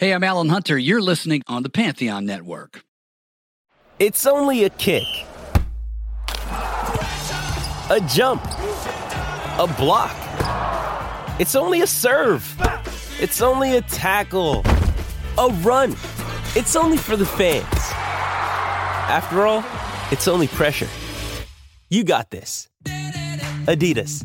Hey, I'm Alan Hunter. You're listening on the Pantheon Network. It's only a kick, a jump, a block. It's only a serve. It's only a tackle, a run. It's only for the fans. After all, it's only pressure. You got this. Adidas.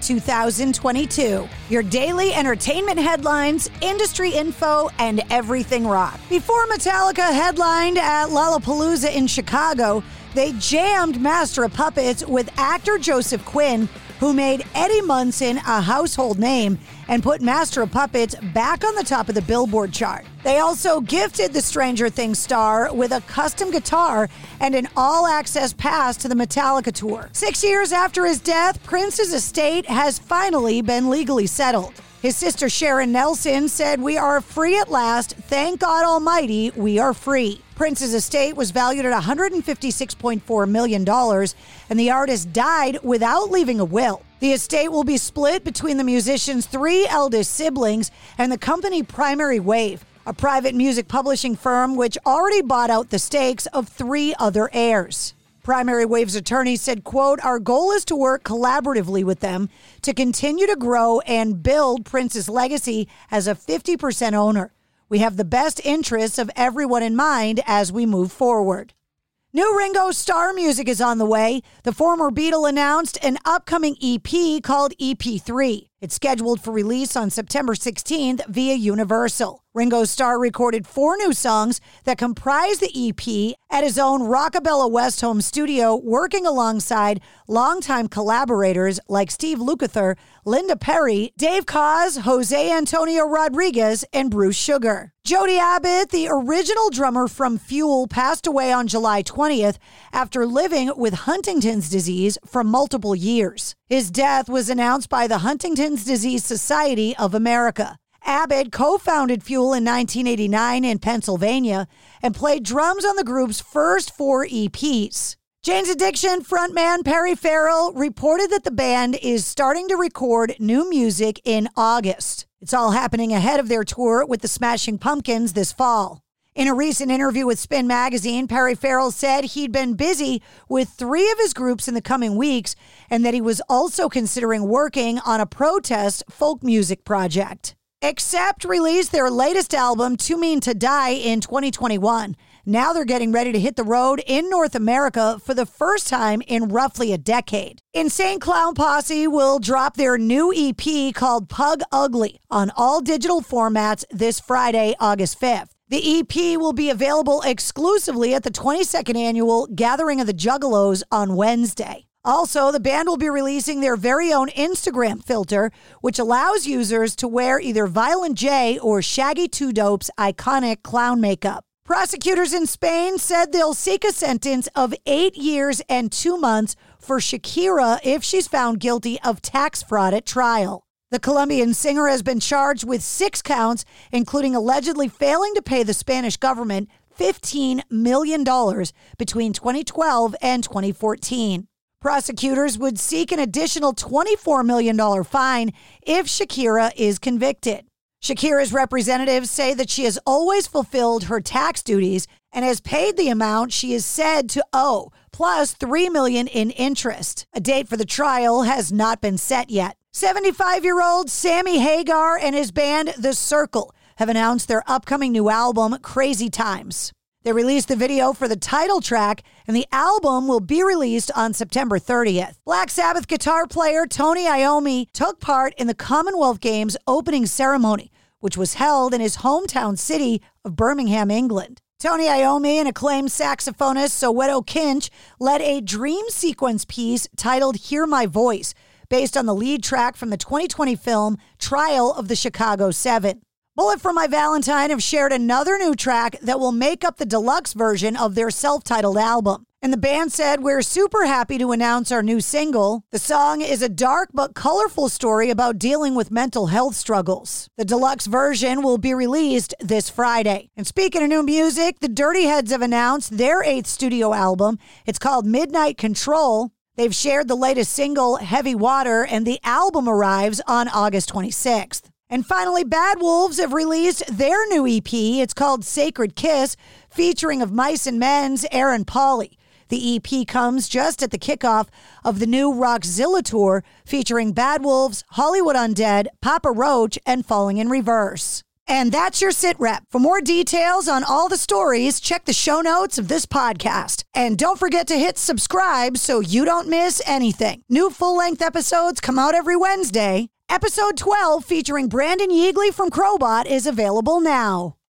2022. Your daily entertainment headlines, industry info, and everything rock. Before Metallica headlined at Lollapalooza in Chicago, they jammed Master of Puppets with actor Joseph Quinn, who made Eddie Munson a household name and put Master of Puppets back on the top of the Billboard chart. They also gifted the Stranger Things star with a custom guitar and an all access pass to the Metallica tour. Six years after his death, Prince's estate has finally been legally settled. His sister Sharon Nelson said, We are free at last. Thank God Almighty, we are free. Prince's estate was valued at $156.4 million, and the artist died without leaving a will. The estate will be split between the musician's three eldest siblings and the company Primary Wave, a private music publishing firm which already bought out the stakes of three other heirs. Primary Wave's attorney said, quote, Our goal is to work collaboratively with them to continue to grow and build Prince's legacy as a 50% owner. We have the best interests of everyone in mind as we move forward. New Ringo Starr music is on the way. The former Beatle announced an upcoming EP called EP3. It's scheduled for release on September 16th via Universal. Ringo Starr recorded four new songs that comprise the EP at his own Roccabella West home studio, working alongside longtime collaborators like Steve Lukather, Linda Perry, Dave Koz, Jose Antonio Rodriguez, and Bruce Sugar. Jody Abbott, the original drummer from Fuel, passed away on July 20th after living with Huntington's disease for multiple years. His death was announced by the Huntington's Disease Society of America. Abbott co founded Fuel in 1989 in Pennsylvania and played drums on the group's first four EPs. Jane's Addiction frontman Perry Farrell reported that the band is starting to record new music in August. It's all happening ahead of their tour with the Smashing Pumpkins this fall. In a recent interview with Spin Magazine, Perry Farrell said he'd been busy with three of his groups in the coming weeks and that he was also considering working on a protest folk music project. Accept released their latest album, Too Mean to Die, in 2021. Now they're getting ready to hit the road in North America for the first time in roughly a decade. Insane Clown Posse will drop their new EP called Pug Ugly on all digital formats this Friday, August 5th. The EP will be available exclusively at the 22nd annual Gathering of the Juggalos on Wednesday. Also, the band will be releasing their very own Instagram filter, which allows users to wear either Violent J or Shaggy Two Dope's iconic clown makeup. Prosecutors in Spain said they'll seek a sentence of eight years and two months for Shakira if she's found guilty of tax fraud at trial. The Colombian singer has been charged with six counts, including allegedly failing to pay the Spanish government $15 million between 2012 and 2014. Prosecutors would seek an additional $24 million fine if Shakira is convicted. Shakira's representatives say that she has always fulfilled her tax duties and has paid the amount she is said to owe, plus 3 million in interest. A date for the trial has not been set yet. 75-year-old Sammy Hagar and his band The Circle have announced their upcoming new album Crazy Times. They released the video for the title track, and the album will be released on September 30th. Black Sabbath guitar player Tony Iommi took part in the Commonwealth Games opening ceremony, which was held in his hometown city of Birmingham, England. Tony Iommi and acclaimed saxophonist Soweto Kinch led a dream sequence piece titled Hear My Voice, based on the lead track from the 2020 film Trial of the Chicago Seven. Bullet for My Valentine have shared another new track that will make up the deluxe version of their self titled album. And the band said, We're super happy to announce our new single. The song is a dark but colorful story about dealing with mental health struggles. The deluxe version will be released this Friday. And speaking of new music, the Dirty Heads have announced their eighth studio album. It's called Midnight Control. They've shared the latest single, Heavy Water, and the album arrives on August 26th. And finally, Bad Wolves have released their new EP. It's called Sacred Kiss, featuring of Mice and Men's Aaron Pauley. The EP comes just at the kickoff of the new Rockzilla tour, featuring Bad Wolves, Hollywood Undead, Papa Roach, and Falling in Reverse. And that's your sit rep. For more details on all the stories, check the show notes of this podcast. And don't forget to hit subscribe so you don't miss anything. New full length episodes come out every Wednesday. Episode 12, featuring Brandon Yeagley from Crobot, is available now.